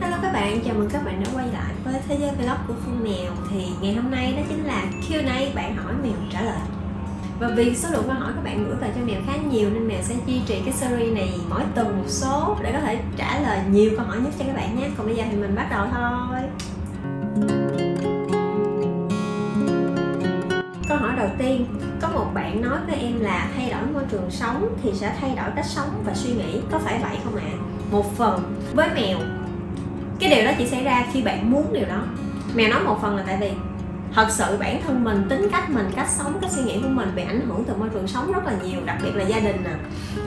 Hello các bạn, chào mừng các bạn đã quay lại với Thế giới Vlog của Phương Mèo Thì ngày hôm nay đó chính là Q&A bạn hỏi mèo trả lời Và vì số lượng câu hỏi các bạn gửi về cho mèo khá nhiều Nên mèo sẽ duy trì cái series này mỗi tuần một số Để có thể trả lời nhiều câu hỏi nhất cho các bạn nhé Còn bây giờ thì mình bắt đầu thôi Câu hỏi đầu tiên Có một bạn nói với em là thay đổi môi trường sống Thì sẽ thay đổi cách sống và suy nghĩ Có phải vậy không ạ? À? Một phần với mèo cái điều đó chỉ xảy ra khi bạn muốn điều đó. Mèo nói một phần là tại vì thật sự bản thân mình tính cách mình cách sống cách suy nghĩ của mình bị ảnh hưởng từ môi trường sống rất là nhiều đặc biệt là gia đình nè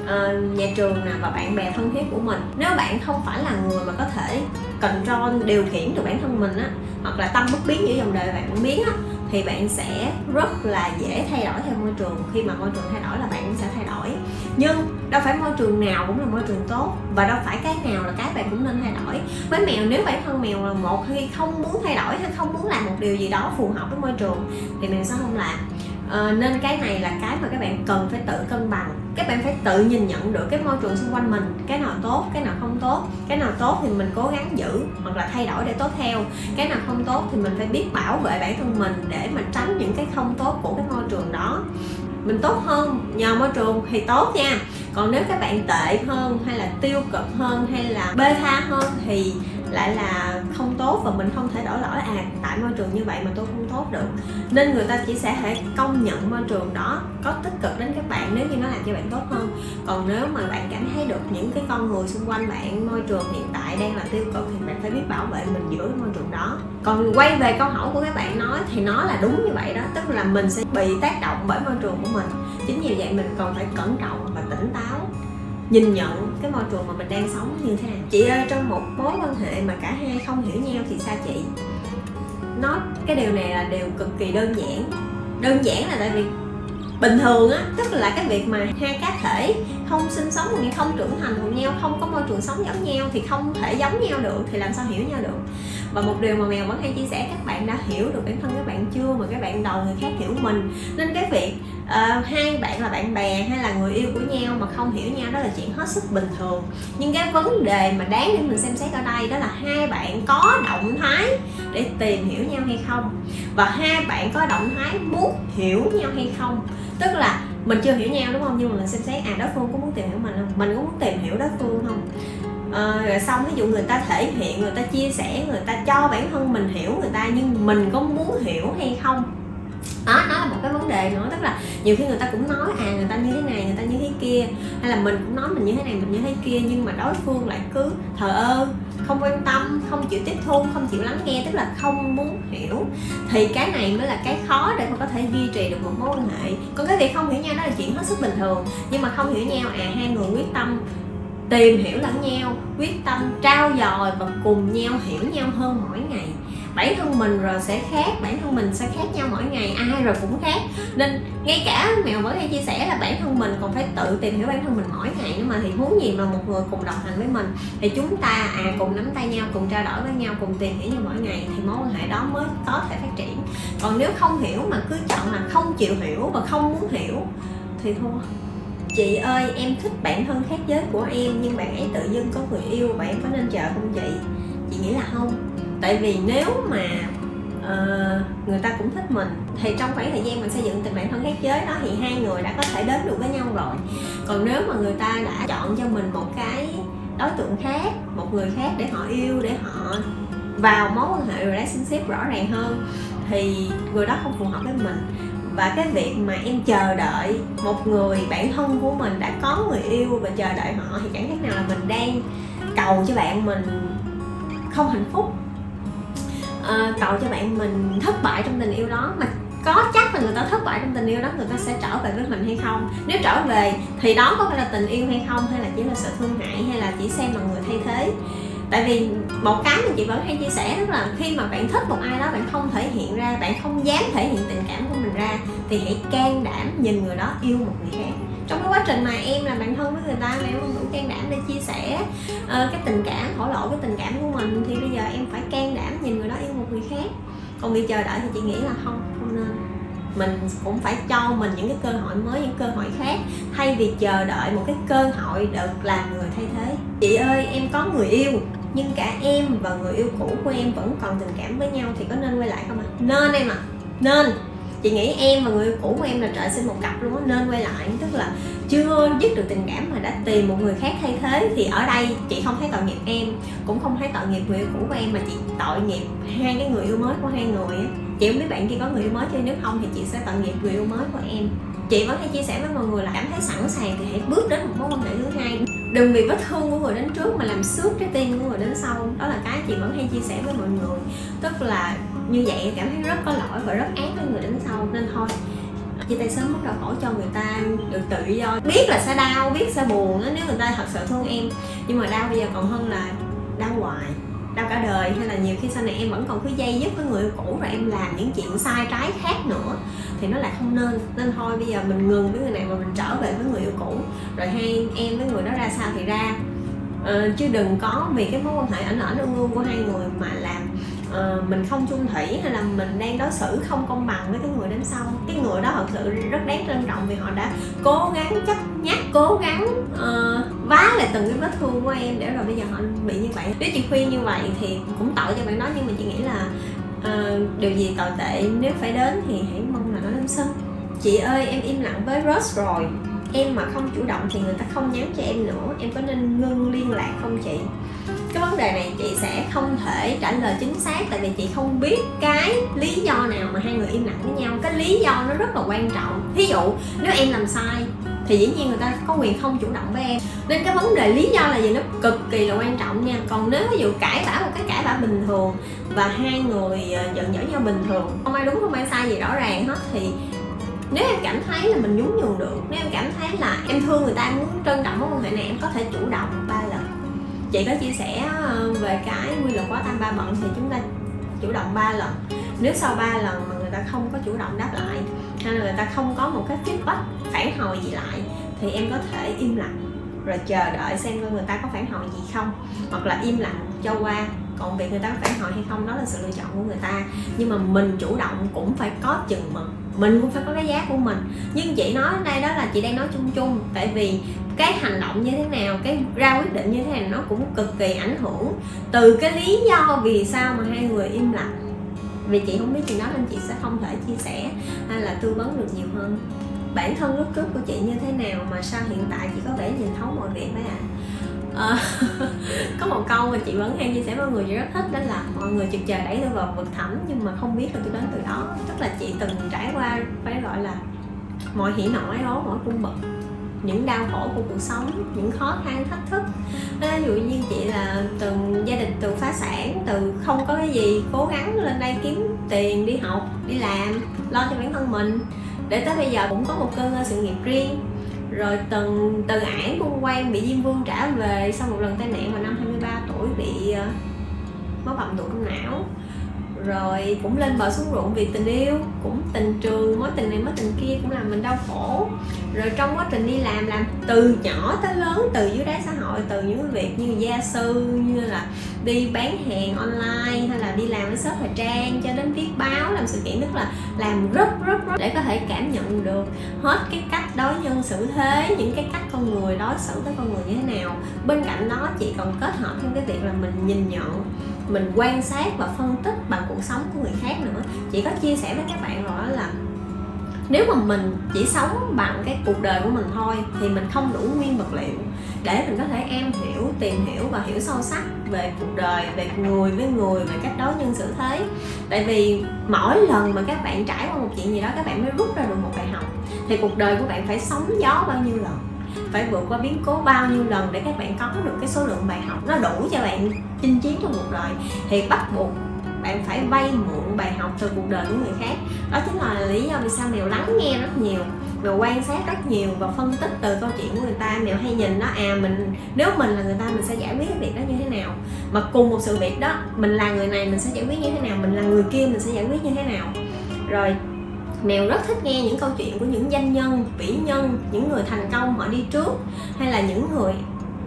uh, nhà trường nè và bạn bè thân thiết của mình. Nếu bạn không phải là người mà có thể control điều khiển được bản thân mình á hoặc là tâm bất biến giữa dòng đời bạn cũng biến á thì bạn sẽ rất là dễ thay đổi theo môi trường. Khi mà môi trường thay đổi là bạn cũng sẽ thay đổi. Nhưng đâu phải môi trường nào cũng là môi trường tốt và đâu phải cái nào là cái bạn cũng nên thay đổi. Với mèo nếu bản thân mèo là một khi không muốn thay đổi hay không muốn làm một điều gì đó phù hợp với môi trường thì mèo sẽ không làm. À, nên cái này là cái mà các bạn cần phải tự cân bằng. Các bạn phải tự nhìn nhận được cái môi trường xung quanh mình cái nào tốt cái nào không tốt. Cái nào tốt thì mình cố gắng giữ hoặc là thay đổi để tốt theo. Cái nào không tốt thì mình phải biết bảo vệ bản thân mình để mà tránh những cái không tốt của cái môi trường đó. Mình tốt hơn nhờ môi trường thì tốt nha còn nếu các bạn tệ hơn, hay là tiêu cực hơn, hay là bê tha hơn thì lại là không tốt và mình không thể đổi lỗi. À tại môi trường như vậy mà tôi không tốt được. Nên người ta chỉ sẽ thể công nhận môi trường đó có tích cực đến các bạn nếu như nó làm cho bạn tốt hơn. Còn nếu mà bạn cảm thấy được những cái con người xung quanh bạn, môi trường hiện tại đang là tiêu cực thì bạn phải biết bảo vệ mình giữa môi trường đó. Còn quay về câu hỏi của các bạn nói thì nó là đúng như vậy đó, tức là mình sẽ bị tác động bởi môi trường của mình chính vì vậy mình còn phải cẩn trọng và tỉnh táo, nhìn nhận cái môi trường mà mình đang sống như thế nào. Chị ơi, trong một mối quan hệ mà cả hai không hiểu nhau thì sao chị? Nó cái điều này là điều cực kỳ đơn giản. Đơn giản là tại vì bình thường á, tức là cái việc mà hai cá thể không sinh sống cùng nhau không trưởng thành cùng nhau, không có môi trường sống giống nhau thì không thể giống nhau được, thì làm sao hiểu nhau được? Và một điều mà mèo vẫn hay chia sẻ các bạn đã hiểu được bản thân các bạn chưa mà các bạn đầu người khác hiểu mình. Nên cái việc uh, hai bạn là bạn bè hay là người yêu của nhau mà không hiểu nhau đó là chuyện hết sức bình thường. Nhưng cái vấn đề mà đáng để mình xem xét ở đây đó là hai bạn có động thái để tìm hiểu nhau hay không. Và hai bạn có động thái muốn hiểu nhau hay không. Tức là mình chưa hiểu nhau đúng không? Nhưng mà mình xem xét à đối phương có muốn tìm hiểu mình không? Mình có muốn tìm hiểu đối phương không? À, rồi xong ví dụ người ta thể hiện người ta chia sẻ người ta cho bản thân mình hiểu người ta nhưng mình có muốn hiểu hay không? Đó nó là một cái vấn đề nữa tức là nhiều khi người ta cũng nói à người ta như thế này người ta như thế kia hay là mình cũng nói mình như thế này mình như thế kia nhưng mà đối phương lại cứ thờ ơ không quan tâm không chịu tiếp thu không chịu lắng nghe tức là không muốn hiểu. Thì cái này mới là cái khó để mà có thể duy trì được một mối quan hệ. Còn cái việc không hiểu nhau đó là chuyện hết sức bình thường nhưng mà không hiểu nhau à hai người quyết tâm tìm hiểu lẫn nhau, quyết tâm trao dồi và cùng nhau hiểu nhau hơn mỗi ngày. Bản thân mình rồi sẽ khác, bản thân mình sẽ khác nhau mỗi ngày, ai rồi cũng khác. Nên ngay cả mèo mới hay chia sẻ là bản thân mình còn phải tự tìm hiểu bản thân mình mỗi ngày nữa mà, thì muốn gì mà một người cùng đồng hành với mình, thì chúng ta à cùng nắm tay nhau, cùng trao đổi với nhau, cùng tìm hiểu nhau mỗi ngày thì mối quan hệ đó mới có thể phát triển. Còn nếu không hiểu mà cứ chọn là không chịu hiểu và không muốn hiểu thì thôi chị ơi em thích bản thân khác giới của em nhưng bạn ấy tự dưng có người yêu bạn có nên chờ không chị? Chị nghĩ là không. Tại vì nếu mà uh, người ta cũng thích mình thì trong khoảng thời gian mình xây dựng tình bạn thân khác giới đó thì hai người đã có thể đến được với nhau rồi. Còn nếu mà người ta đã chọn cho mình một cái đối tượng khác một người khác để họ yêu để họ vào mối quan hệ relationship rõ ràng hơn thì người đó không phù hợp với mình và cái việc mà em chờ đợi một người bạn thân của mình đã có người yêu và chờ đợi họ thì chẳng khác nào là mình đang cầu cho bạn mình không hạnh phúc. À, cầu cho bạn mình thất bại trong tình yêu đó. Mà có chắc là người ta thất bại trong tình yêu đó người ta sẽ trở về với mình hay không? Nếu trở về thì đó có phải là tình yêu hay không? Hay là chỉ là sự thương hại? Hay là chỉ xem là người thay thế? Tại vì một cái mà chị vẫn hay chia sẻ đó là khi mà bạn thích một ai đó bạn không thể hiện ra bạn không dám thể hiện tình cảm của mình ra thì hãy can đảm nhìn người đó yêu một người khác. Trong cái quá trình mà em là bạn thân với người ta mà em không đủ can đảm để chia sẻ uh, cái tình cảm thổ lộ cái tình cảm của mình thì bây giờ em phải can đảm nhìn người đó yêu một người khác. Còn việc chờ đợi thì chị nghĩ là không mình cũng phải cho mình những cái cơ hội mới, những cơ hội khác. Thay vì chờ đợi một cái cơ hội được làm người thay thế. Chị ơi, em có người yêu, nhưng cả em và người yêu cũ của em vẫn còn tình cảm với nhau thì có nên quay lại không ạ? À? nên em ạ. À. nên. Chị nghĩ em và người yêu cũ của em là trời sinh một cặp luôn á, nên quay lại. Tức là chưa dứt được tình cảm mà đã tìm một người khác thay thế thì ở đây chị không thấy tội nghiệp em, cũng không thấy tội nghiệp người yêu cũ của em mà chị tội nghiệp hai cái người yêu mới của hai người á chị không biết bạn kia có người yêu mới chưa nếu không thì chị sẽ tận nghiệp người yêu mới của em. Chị vẫn hay chia sẻ với mọi người là cảm thấy sẵn sàng thì hãy bước đến một mối quan hệ thứ hai. Đừng vì vết thương của người đến trước mà làm xước trái tim của người đến sau. Đó là cái chị vẫn hay chia sẻ với mọi người. Tức là như vậy cảm thấy rất có lỗi và rất ác với người đến sau. Nên thôi, chia tay sớm mất đau khổ cho người ta được tự do. Biết là sẽ đau, biết sẽ buồn nếu người ta thật sự thương em. Nhưng mà đau bây giờ còn hơn là đau hoài đau cả đời hay là nhiều khi sau này em vẫn còn cứ dây dứt với người yêu cũ rồi em làm những chuyện sai trái khác nữa thì nó lại không nên. Nên thôi bây giờ mình ngừng với người này và mình trở về với người yêu cũ. Rồi hai em với người đó ra sao thì ra. Uh, chứ đừng có vì cái mối quan hệ ảnh ảnh ương ương của hai người mà làm uh, mình không chung thủy hay là mình đang đối xử không công bằng với cái người đến sau. Cái người đó thật sự rất đáng trân trọng vì họ đã cố gắng chấp nhắc cố gắng uh, vá lại từng cái vết thương của em để rồi bây giờ họ bị như vậy. Nếu chị khuyên như vậy thì cũng tội cho bạn đó nhưng mà chị nghĩ là uh, điều gì tồi tệ nếu phải đến thì hãy mong là nó đến sớm. Chị ơi em im lặng với Rose rồi em mà không chủ động thì người ta không nhắn cho em nữa. Em có nên ngưng liên lạc không chị? Cái vấn đề này chị sẽ không thể trả lời chính xác, tại vì chị không biết cái lý do nào mà hai người im lặng với nhau. Cái lý do nó rất là quan trọng. Ví dụ, nếu em làm sai, thì dĩ nhiên người ta có quyền không chủ động với em. Nên cái vấn đề lý do là gì nó cực kỳ là quan trọng nha. Còn nếu ví dụ cãi vã một cái cãi vã bình thường, và hai người ờ, giận dỗi nhau bình thường, không ai đúng, không ai sai gì rõ ràng hết, thì nếu em cảm thấy là mình nhún nhường được, nếu em cảm thấy là em thương người ta muốn trân trọng mối quan hệ này, em có thể chủ động ba lần. Chị có chia sẻ ờ, về cái quy luật quá tam ba bận thì chúng ta chủ động ba lần. Nếu sau ba lần mà người ta không có chủ động đáp lại, hay là người ta không có một cái feedback phản hồi gì lại, thì em có thể im lặng, rồi chờ đợi xem người ta có phản hồi gì không, hoặc là im lặng cho qua còn việc người ta có phản hồi hay không, đó là sự lựa chọn của người ta. Nhưng mà mình chủ động cũng phải có chừng mực. Mình cũng phải có cái giá của mình. Nhưng chị nói đây đó là chị đang nói chung chung. Tại vì cái hành động như thế nào, cái ra quyết định như thế này nó cũng cực kỳ ảnh hưởng từ cái lý do vì sao mà hai người im lặng. Vì chị không biết chuyện đó nên chị sẽ không thể chia sẻ hay là tư vấn được nhiều hơn. Bản thân lúc trước của chị như thế nào mà sao hiện tại chị có vẻ nhìn thấu mọi việc đấy ạ? à? À, có một câu mà chị vẫn hay chia sẻ với mọi người chị rất thích đó là mọi người chực chờ đẩy tôi vào vực thẳm nhưng mà không biết là tôi đến từ đó. Tức là chị từng trải qua phải gọi là mọi hỉ nổi đó mọi cung bậc những đau khổ của cuộc sống những khó khăn thách thức. Ví dụ như chị là từng gia đình từ phá sản từ không có cái gì cố gắng lên đây kiếm tiền đi học đi làm lo cho bản thân mình. Để tới bây giờ cũng có một cơ ngơi sự nghiệp riêng rồi từng từ ải quân quan bị diêm vương trả về sau một lần tai nạn vào năm 23 tuổi bị ờ, uh, máu bầm tụ trong não rồi, cũng lên bờ xuống ruộng vì tình yêu, cũng tình trường, mối tình này, mối tình kia cũng làm mình đau khổ. Rồi trong quá trình đi làm làm từ nhỏ tới lớn, từ dưới đáy xã hội, từ những việc như gia sư, như là đi bán hàng online, hay là đi làm với shop thời trang, cho đến viết báo, làm sự kiện, tức là làm rất rất rất để có thể cảm nhận được hết cái cách đối nhân xử thế, những cái cách con người đối xử với con người như thế nào. Bên cạnh đó, chị còn kết hợp thêm cái việc là mình nhìn nhận mình quan sát và phân tích bằng cuộc sống của người khác nữa. Chị có chia sẻ với các bạn rồi là nếu mà mình chỉ sống bằng cái cuộc đời của mình thôi thì mình không đủ nguyên vật liệu để mình có thể em hiểu, tìm hiểu và hiểu sâu sắc về cuộc đời, về người với người, về cách đối nhân xử thế. Tại vì mỗi lần mà các bạn trải qua một chuyện gì đó, các bạn mới rút ra được một bài học. Thì cuộc đời của bạn phải sóng gió bao nhiêu lần? Phải vượt qua biến cố bao nhiêu lần để các bạn có được cái số lượng bài học nó đủ cho bạn chinh chiến trong cuộc đời. Thì bắt buộc bạn phải vay mượn bài học từ cuộc đời của người khác. Đó chính là lý do vì sao mèo lắng nghe rất nhiều, mèo quan sát rất nhiều và phân tích từ câu chuyện của người ta. Mèo hay nhìn nó à mình, nếu mình là người ta, mình sẽ giải quyết cái việc đó như thế nào? Mà cùng một sự việc đó, mình là người này, mình sẽ giải quyết như thế nào? Mình là người kia, mình sẽ giải quyết như thế nào? Rồi mèo rất thích nghe những câu chuyện của những danh nhân vĩ nhân những người thành công họ đi trước hay là những người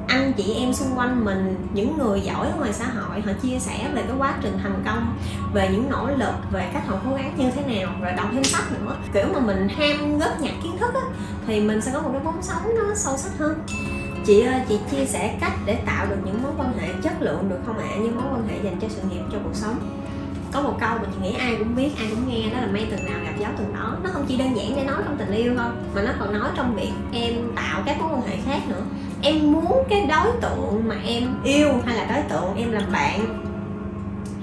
anh chị em xung quanh mình những người giỏi ở ngoài xã hội họ chia sẻ về cái quá trình thành công về những nỗ lực về cách họ cố gắng như thế nào rồi đọc thêm sách nữa. Kiểu mà mình ham góp nhặt kiến thức á, thì mình sẽ có một cái vốn sống nó sâu sắc hơn. Chị ơi chị chia sẻ cách để tạo được những mối quan hệ chất lượng được không ạ? À? như mối quan hệ dành cho sự nghiệp cho cuộc sống có một câu mà chị nghĩ ai cũng biết, ai cũng nghe, đó là mây từng nào gặp gió từng đó. Nó không chỉ đơn giản để nói trong tình yêu thôi mà nó còn nói trong việc em tạo các mối quan hệ khác nữa. Em muốn cái đối tượng mà em yêu hay là đối tượng em làm bạn,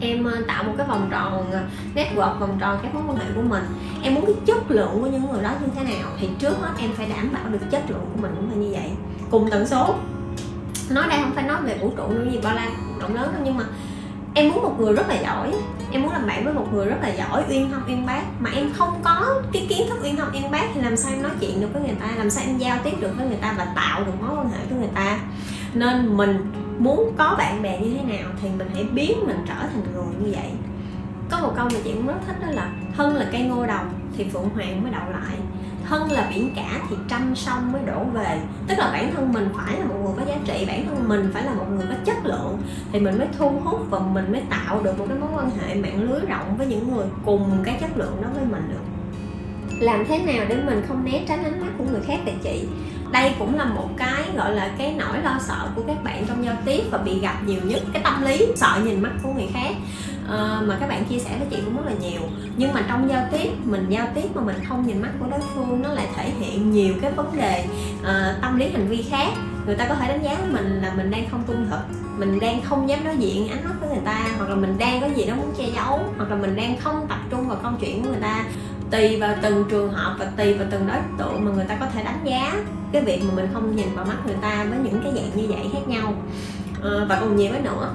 em ờ, tạo một cái vòng tròn ờ, network vòng tròn các mối quan hệ của mình. Em muốn cái chất lượng của những người đó như thế nào thì trước hết em phải đảm bảo được chất lượng của mình cũng phải như vậy. Cùng tần số. Nói đây không phải nói về vũ trụ nữa gì, bao la, rộng lớn đâu, nhưng mà em muốn một người rất là giỏi. Em muốn làm bạn với một người rất là giỏi, uyên thâm, uyên bác. Mà em không có cái kiến thức uyên thâm, uyên bác thì làm sao em nói chuyện được với người ta? Làm sao em giao tiếp được với người ta và tạo được mối quan hệ với người ta? Nên mình muốn có bạn bè như thế nào thì mình hãy biến mình trở thành người như vậy. Có một câu mà chị cũng rất thích đó là thân là cây ngô đồng thì phượng hoàng mới đậu lại thân là biển cả thì trăm sông mới đổ về. Tức là bản thân mình phải là một người có giá trị, bản thân mình phải là một người có chất lượng. Thì mình mới thu hút và mình mới tạo được một cái mối quan hệ mạng lưới rộng với những người cùng cái chất lượng đó với mình được. Làm thế nào để mình không né tránh ánh mắt của người khác thì chị? Đây cũng là một cái, gọi là, cái nỗi lo sợ của các bạn trong giao tiếp và bị gặp nhiều nhất cái tâm lý, sợ nhìn mắt của người khác uh, mà các bạn chia sẻ với chị cũng rất là nhiều. Nhưng mà trong giao tiếp mình giao tiếp mà mình không nhìn mắt của đối phương nó lại thể hiện nhiều cái vấn đề uh, tâm lý hành vi khác. Người ta có thể đánh giá mình là mình đang không trung thực mình đang không dám nói diện ánh mắt với người ta hoặc là mình đang có gì đó muốn che giấu hoặc là mình đang không tập trung vào câu chuyện của người ta. Tùy vào từng trường hợp và tùy vào từng đối tượng mà người ta có thể đánh giá cái việc mà mình không nhìn vào mắt người ta với những cái dạng như vậy khác nhau. À, và còn nhiều cái nữa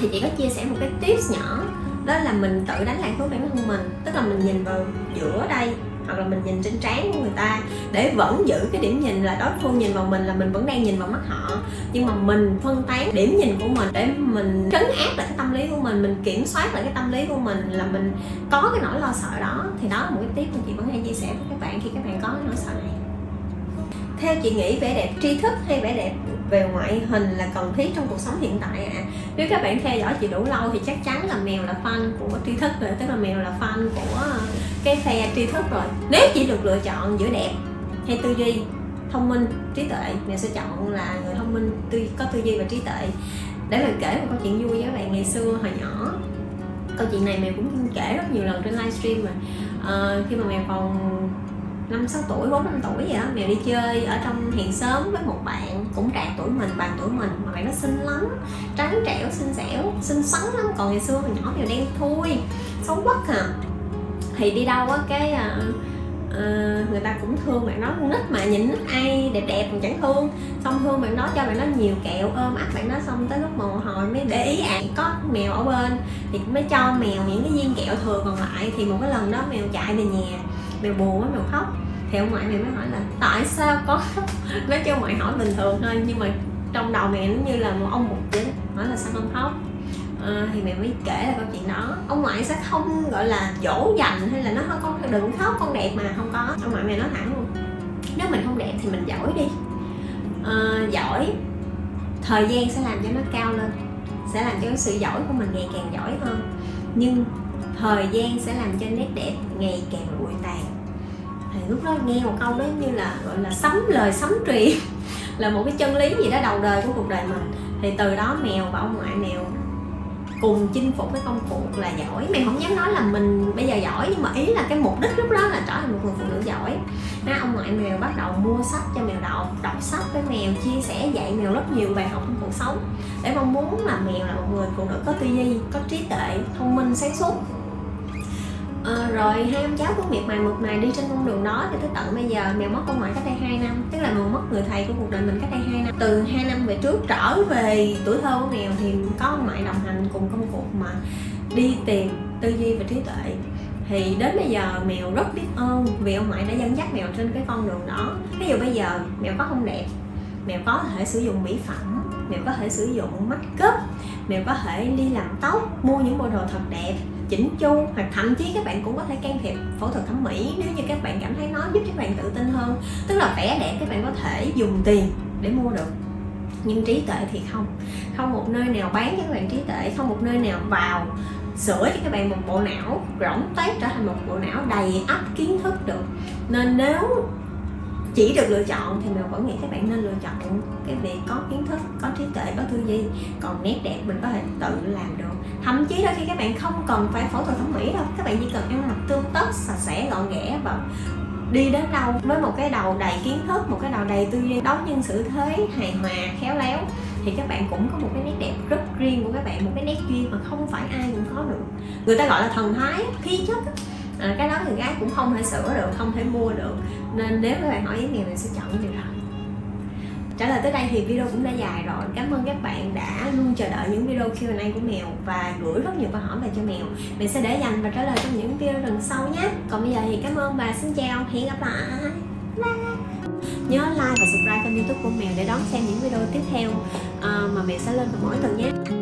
thì chị có chia sẻ một cái tips nhỏ, đó là mình tự đánh lạc hướng bản thân mình. Tức là mình nhìn vào giữa đây, hoặc là mình nhìn trên trán của người ta, để vẫn giữ cái điểm nhìn là đối phương nhìn vào mình là mình vẫn đang nhìn vào mắt họ. Nhưng mà mình phân tán điểm nhìn của mình để mình trấn áp lại cái tâm lý của mình mình kiểm soát lại cái tâm lý của mình là mình có cái nỗi lo sợ đó. Thì đó là một cái tip mà chị vẫn hay chia sẻ với các bạn khi các bạn có cái nỗi sợ này. Theo chị nghĩ vẻ đẹp tri thức hay vẻ đẹp về ngoại hình là cần thiết trong cuộc sống hiện tại ạ à. nếu các bạn theo dõi chị đủ lâu thì chắc chắn là mèo là fan của tri thức rồi tức là mèo là fan của cái phe tri thức rồi nếu chỉ được lựa chọn giữa đẹp hay tư duy thông minh trí tuệ mèo sẽ chọn là người thông minh tư có tư duy và trí tuệ để mà kể một câu chuyện vui với các bạn ngày xưa hồi nhỏ câu chuyện này mèo cũng kể rất nhiều lần trên livestream rồi à, ờ, khi mà mèo còn năm sáu tuổi bốn năm tuổi vậy đó mèo đi chơi ở trong hàng xóm với một bạn cũng trạc tuổi mình bằng tuổi mình. Mà bạn nó xinh lắm trắng trẻo xinh xẻo xinh xắn lắm. Còn ngày xưa hồi nhỏ mèo đen thui xấu quắc à. Thì đi đâu á cái uh, uh, người ta cũng thương bạn nó con nít mà nhìn ai đẹp đẹp còn chẳng thương. Xong thương bạn đó cho bạn nó nhiều kẹo ôm ấp bạn đó xong tới lúc mồ hồi mới để ý à có mèo ở bên thì mới cho mèo những cái viên kẹo thừa còn lại. Thì một cái lần đó mèo chạy về nhà mèo buồn quá mèo khóc thì ông ngoại mẹ mới hỏi là tại sao có nói cho ngoại hỏi bình thường thôi? Nhưng mà trong đầu mẹ nó như là một ông một chính hỏi là sao không khóc? À, thì mẹ mới kể là câu chuyện đó. Ông ngoại sẽ không gọi là dỗ dành hay là nó nói con đừng khóc con đẹp mà không có. Ông ngoại mẹ nói thẳng luôn nếu mình không đẹp thì mình giỏi đi. À, giỏi thời gian sẽ làm cho nó cao lên sẽ làm cho cái sự giỏi của mình ngày càng giỏi hơn. Nhưng thời gian sẽ làm cho nét đẹp ngày càng lụi tàn thì lúc đó nghe một câu đấy như là, gọi là, sấm lời sấm truyền là một cái chân lý gì đó đầu đời của cuộc đời mình. Thì từ đó mèo và ông ngoại mèo cùng chinh phục cái công cuộc là giỏi. Mèo không dám nói là mình bây giờ giỏi, nhưng mà ý là cái mục đích lúc đó là trở thành một người phụ nữ giỏi. Nên ông ngoại mèo bắt đầu mua sách cho mèo đọc đọc sách với mèo, chia sẻ, dạy mèo rất nhiều bài học trong cuộc sống. Để mong muốn là mèo là một người phụ nữ có tư duy, có trí tuệ, thông minh, sáng suốt. À, rồi hai ông cháu cũng miệt mài một mài đi trên con đường đó cho tới tận bây giờ. Mèo mất ông ngoại cách đây 2 năm tức là mèo mất người thầy của cuộc đời mình cách đây 2 năm. Từ 2 năm về trước trở về tuổi thơ của mèo thì có ông ngoại đồng hành cùng công cuộc mà đi tìm tư duy và trí tuệ. Thì đến bây giờ mèo rất biết ơn vì ông ngoại đã dẫn dắt mèo trên cái con đường đó. Ví dụ bây giờ mèo có không đẹp mèo có thể sử dụng mỹ phẩm mèo có thể sử dụng make up mèo có thể đi làm tóc mua những bộ đồ thật đẹp chỉnh chu, hoặc thậm chí các bạn cũng có thể can thiệp phẫu thuật thẩm mỹ nếu như các bạn cảm thấy nó giúp các bạn tự tin hơn. Tức là vẻ đẹp các bạn có thể dùng tiền để mua được. Nhưng trí tuệ thì không. Không một nơi nào bán cho các bạn trí tuệ, không một nơi nào vào sửa cho các bạn một bộ não rỗng tét trở thành một bộ não đầy ắp kiến thức được. Nên nếu chỉ được lựa chọn thì mình vẫn nghĩ các bạn nên lựa chọn cái việc có kiến thức, có trí tuệ, có tư duy. Còn nét đẹp mình có thể tự làm được thậm chí đôi khi các bạn không cần phải phẫu thuật thẩm mỹ đâu. Các bạn chỉ cần ăn mặc tươm tất sạch sẽ gọn ghẽ và đi đến đâu với một cái đầu đầy kiến thức một cái đầu đầy tư duy đón nhân xử thế hài hòa khéo léo thì các bạn cũng có một cái nét đẹp rất riêng của các bạn một cái nét duyên mà không phải ai cũng có được. Người ta gọi là thần thái khí chất à, cái đó người gái cũng không thể sửa được không thể mua được. Nên nếu các bạn hỏi ý nghĩa thì sẽ chọn cái điều đó trả lời tới đây thì video cũng đã dài rồi. Cảm ơn các bạn đã luôn chờ đợi những video Q&A của mèo và gửi rất nhiều câu hỏi về cho mèo. Mình sẽ để dành và trả lời trong những video lần sau nhé. Còn bây giờ thì cảm ơn và xin chào. Hẹn gặp lại. Bye. nhớ like và subscribe kênh youtube của mèo để đón xem những video tiếp theo. À, mà mèo sẽ lên vào mỗi tuần nhé.